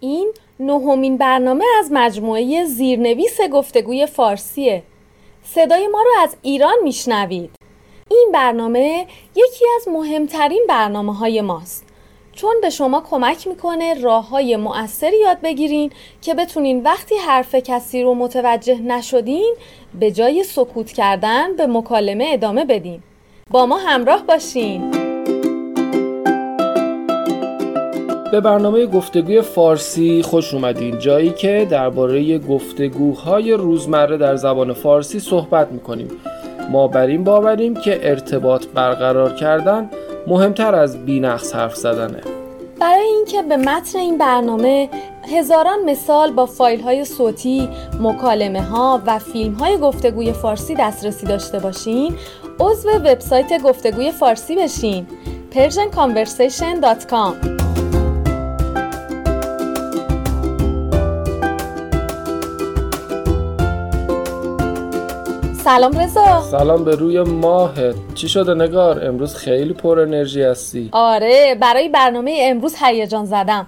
این نهمین برنامه از مجموعه زیرنویس گفتگوی فارسیه. صدای ما رو از ایران میشنوید. این برنامه یکی از مهمترین برنامه های ماست. چون به شما کمک می‌کنه راه های مؤثری یاد بگیرین که بتونین وقتی حرف کسی رو متوجه نشدین به جای سکوت کردن به مکالمه ادامه بدین. با ما همراه باشین. به برنامه گفتگوی فارسی خوش اومدین جایی که درباره گفتگوهای روزمره در زبان فارسی صحبت می‌کنیم. ما بر این باوریم که ارتباط برقرار کردن مهمتر از بینقص حرف زدنه. برای اینکه به متن این برنامه هزاران مثال با فایل های صوتی، مکالمه ها و فیلم های گفتگوی فارسی دسترسی داشته باشین عضو وبسایت گفتگوی فارسی بشین. persianconversation.com سلام رضا. سلام به روی ماهت چی شده نگار؟ امروز خیلی پر انرژی هستی. آره برای برنامه امروز هیجان زدم.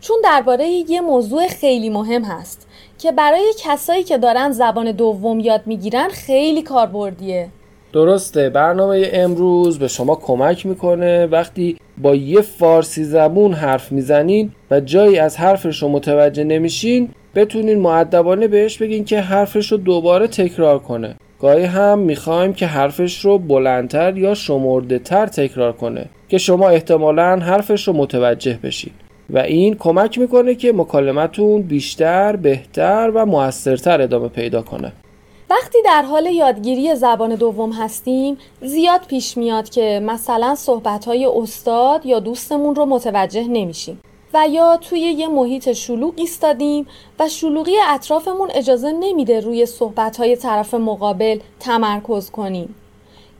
چون درباره یه موضوع خیلی مهم هست که برای کسایی که دارن زبان دوم یاد می‌گیرن خیلی کاربردیه. درسته برنامه امروز به شما کمک می‌کنه. وقتی با یه فارسی زبون حرف می‌زنین و جایی از حرفش رو متوجه نمیشین بتونین معدبانه بهش بگین که حرفش رو دوباره تکرار کنه. گاهی هم می‌خوایم که حرفش رو بلندتر یا شمرده تر تکرار کنه که شما احتمالا حرفش رو متوجه بشید. و این کمک می‌کنه که مکالمتون بیشتر، بهتر و موثرتر ادامه پیدا کنه. وقتی در حال یادگیری زبان دوم هستیم زیاد پیش میاد که مثلا صحبتهای استاد یا دوستمون رو متوجه نمیشیم. و یا توی یه محیط شلوغ ایستادیم و شلوغی اطرافمون اجازه نمیده روی صحبتهای طرف مقابل تمرکز کنیم.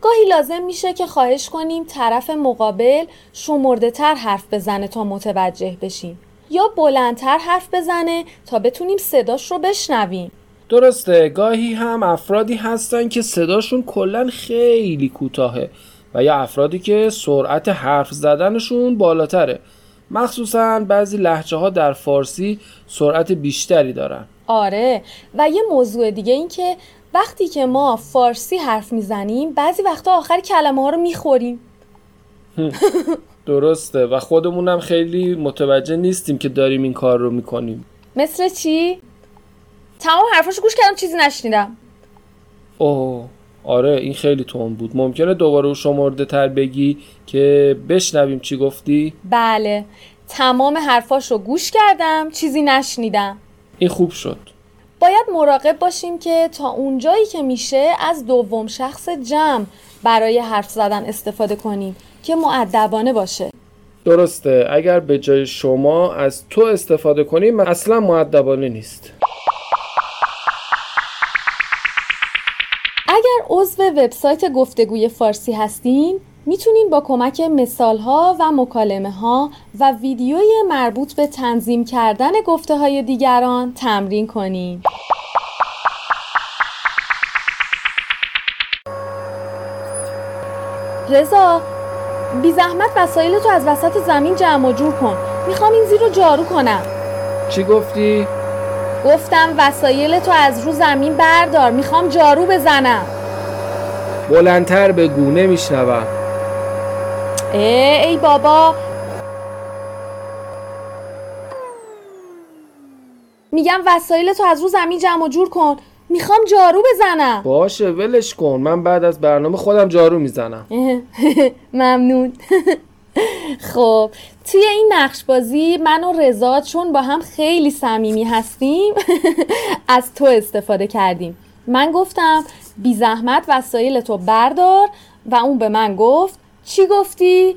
گاهی لازم میشه که خواهش کنیم طرف مقابل شمرده تر حرف بزنه تا متوجه بشیم یا بلندتر حرف بزنه تا بتونیم صداش رو بشنویم. درسته گاهی هم افرادی هستن که صداشون کلا خیلی کوتاهه و یا افرادی که سرعت حرف زدنشون بالاتره مخصوصا بعضی لحجه ها در فارسی سرعت بیشتری دارن. آره و یه موضوع دیگه این که وقتی که ما فارسی حرف می‌زنیم بعضی وقتا آخر کلمه ها رو می‌خوریم. درسته و خودمونم خیلی متوجه نیستیم که داریم این کار رو می‌کنیم. مثل چی؟ تمام حرفاشو گوش کردم چیزی نشنیدم. اوه. آره این خیلی تون بود. ممکنه دوباره شمرده تر بگی که بشنویم چی گفتی؟ بله. تمام حرفاش رو گوش کردم چیزی نشنیدم. این خوب شد. باید مراقب باشیم که تا اونجایی که میشه از دوم شخص جمع برای حرف زدن استفاده کنیم که معدبانه باشه. درسته. اگر به جای شما از تو استفاده کنیم اصلا معدبانه نیست. عضو وبسایت گفتگوی فارسی هستین می‌تونین با کمک مثال ها و مکالمه ها و ویدیوی مربوط به تنظیم کردن گفته های دیگران تمرین کنین. رضا بی زحمت وسایل تو از وسط زمین جمع و جور کن می‌خوام این زیر رو جارو کنم چی گفتی؟ گفتم وسایل تو از رو زمین بردار می‌خوام جارو بزنم بلندتر بگو نمیشنوم ای ای بابا. میگم وسایل تو از رو زمین جمع و جور کن. می‌خوام جارو بزنم. باشه ولش کن. من بعد از برنامه خودم جارو می‌زنم. ممنون. خب توی این نقش بازی من و رضا چون با هم خیلی صمیمی هستیم از تو استفاده کردیم. من گفتم بی زحمت وسایل تو بردار و اون به من گفت چی گفتی؟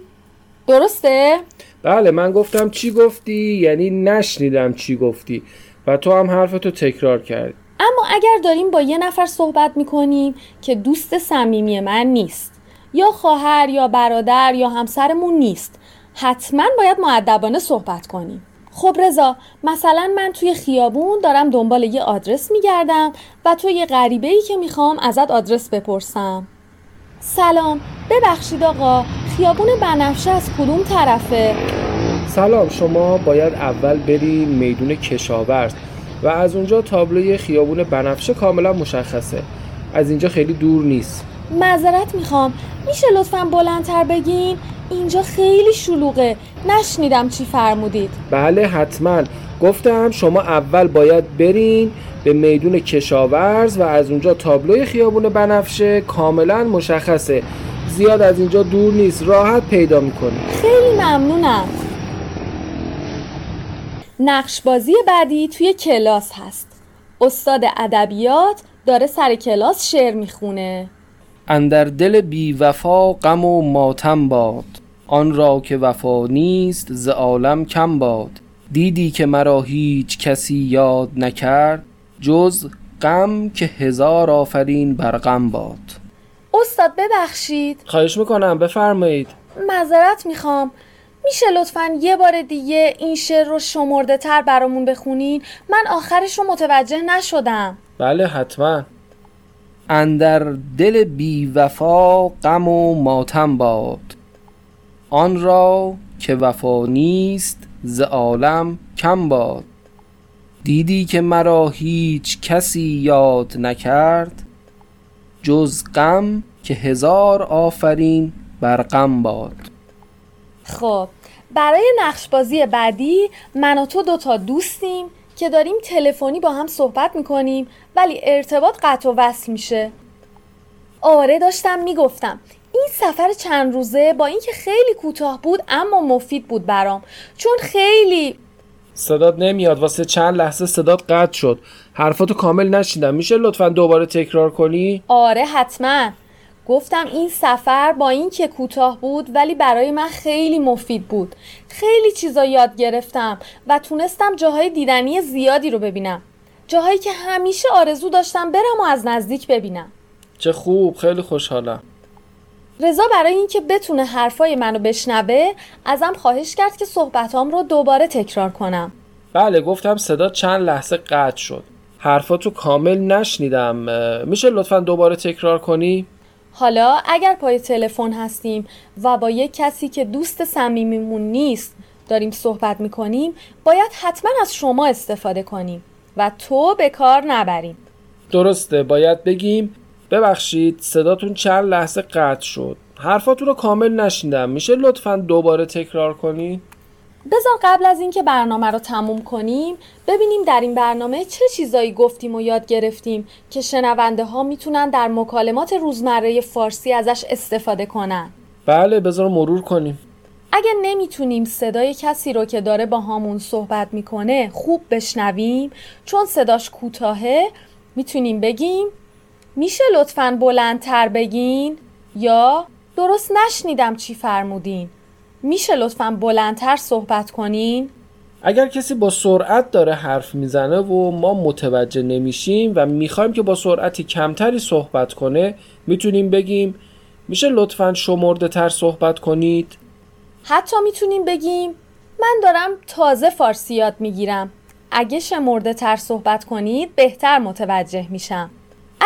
درسته؟ بله من گفتم چی گفتی یعنی نشنیدم چی گفتی و تو هم حرفتو تکرار کردی اما اگر داریم با یه نفر صحبت می‌کنیم که دوست صمیمی من نیست یا خواهر یا برادر یا همسرمون نیست حتما باید معدبانه صحبت کنیم خب رضا مثلا من توی خیابون دارم دنبال یه آدرس میگردم و تو یه غریبه ای که می‌خوام ازت آدرس بپرسم. سلام ببخشید آقا خیابون بنفشه از کدوم طرفه؟ سلام شما باید اول بریم میدون کشاورز و از اونجا تابلوی خیابون بنفشه کاملا مشخصه. از اینجا خیلی دور نیست. معذرت می‌خوام. میشه لطفا بلندتر بگین؟ اینجا خیلی شلوغه. نشنیدم چی فرمودید. بله حتما. گفتم شما اول باید برین به میدون کشاورز و از اونجا تابلوی خیابون بنفشه کاملا مشخصه. زیاد از اینجا دور نیست راحت پیدا می‌کنی. خیلی ممنونم. نقش بازی بعدی توی کلاس هست. استاد ادبیات داره سر کلاس شعر می‌خونه. اندر دل بی وفا غم و ماتم باد. آن را که وفا نیست ز عالم کم باد. دیدی که مرا هیچ کسی یاد نکرد جز غم که هزار آفرین بر غم باد. استاد ببخشید. خواهش می‌کنم بفرمایید. معذرت می‌خوام. میشه لطفا یه بار دیگه این شعر رو شمرده تر برامون بخونین؟ من آخرش رو متوجه نشدم. بله حتما. اندر دل بی وفا غم و ماتم باد. آن را که وفا نیست ز عالم کم باد. دیدی که مرا هیچ کسی یاد نکرد جز غم که هزار آفرین بر غم باد. خب برای نقش بازی بعدی من و تو دوتا دوستیم که داریم تلفنی با هم صحبت می‌کنیم ولی ارتباط قطع و وصل میشه. آره داشتم می‌گفتم. این سفر چند روزه با اینکه خیلی کوتاه بود اما مفید بود برام. چون خیلی صدات نمیاد واسه چند لحظه صدات قطع شد. حرفاتو کامل نشیدم. میشه لطفا دوباره تکرار کنی؟ آره حتما. گفتم این سفر با اینکه کوتاه بود ولی برای من خیلی مفید بود. خیلی چیزا یاد گرفتم و تونستم جاهای دیدنی زیادی رو ببینم. جاهایی که همیشه آرزو داشتم برم و از نزدیک ببینم. چه خوب. خیلی خوشحالم. رضا برای اینکه بتونه حرفای منو بشنوه ازم خواهش کرد که صحبتام رو دوباره تکرار کنم. بله گفتم صدا چند لحظه قطع شد. حرفاتو کامل نشنیدم. میشه لطفا دوباره تکرار کنی؟ حالا اگر پای تلفن هستیم و با یک کسی که دوست صمیمیمون نیست داریم صحبت می‌کنیم باید حتما از شما استفاده کنیم و تو به کار نبریم. درسته باید بگیم ببخشید صداتون چند لحظه قطع شد. حرفاتون رو کامل نشیندم. میشه لطفا دوباره تکرار کنی؟ بذار قبل از اینکه برنامه رو تموم کنیم ببینیم در این برنامه چه چیزایی گفتیم و یاد گرفتیم که شنونده ها می‌تونن در مکالمات روزمره فارسی ازش استفاده کنن. بله بذار مرور کنیم. اگه نمی‌تونیم صدای کسی رو که داره با همون صحبت می‌کنه خوب بشنویم چون صداش کوتاهه می‌تونیم بگیم میشه لطفا بلندتر بگین؟ یا درست نشنیدم چی فرمودین. میشه لطفا بلندتر صحبت کنین؟ اگر کسی با سرعت داره حرف می‌زنه و ما متوجه نمیشیم و می‌خوایم که با سرعتی کمتری صحبت کنه می‌تونیم بگیم میشه لطفا شمرده تر صحبت کنید؟ حتی می‌تونیم بگیم من دارم تازه فارسی یاد می‌گیرم. اگه شمرده تر صحبت کنید بهتر متوجه میشم.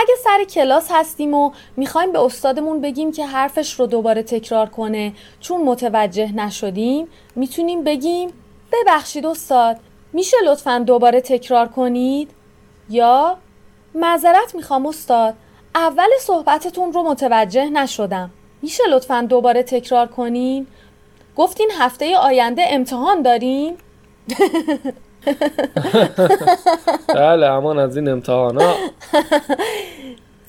اگه سر کلاس هستیم و می‌خوایم به استادمون بگیم که حرفش رو دوباره تکرار کنه چون متوجه نشدیم می‌تونیم بگیم ببخشید استاد میشه لطفا دوباره تکرار کنید؟ یا معذرت می‌خوام استاد اول صحبتتون رو متوجه نشدم میشه لطفا دوباره تکرار کنین؟ گفتین هفته آینده امتحان داریم؟ بله امان از این امتحانا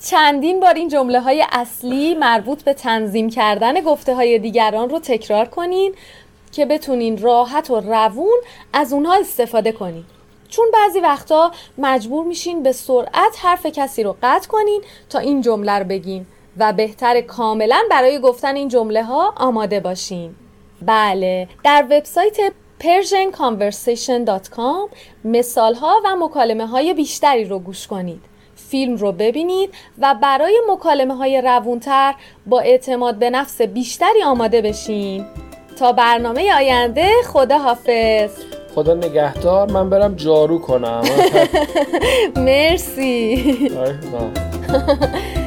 چندین بار این جمله های اصلی مربوط به تنظیم کردن گفته های دیگران رو تکرار کنین که بتونین راحت و روون از اونها استفاده کنین. چون بعضی وقتا مجبور میشین به سرعت حرف کسی رو قطع کنین تا این جمله رو بگین و بهتر کاملا برای گفتن این جمله ها آماده باشین. بله در وبسایت persianconversation.com مثال ها و مکالمه های بیشتری رو گوش کنید. فیلم رو ببینید و برای مکالمه های روونتر با اعتماد به نفس بیشتری آماده بشین. تا برنامه آینده خدا حافظ خدا نگهدار. من برم جارو کنم. مرسی.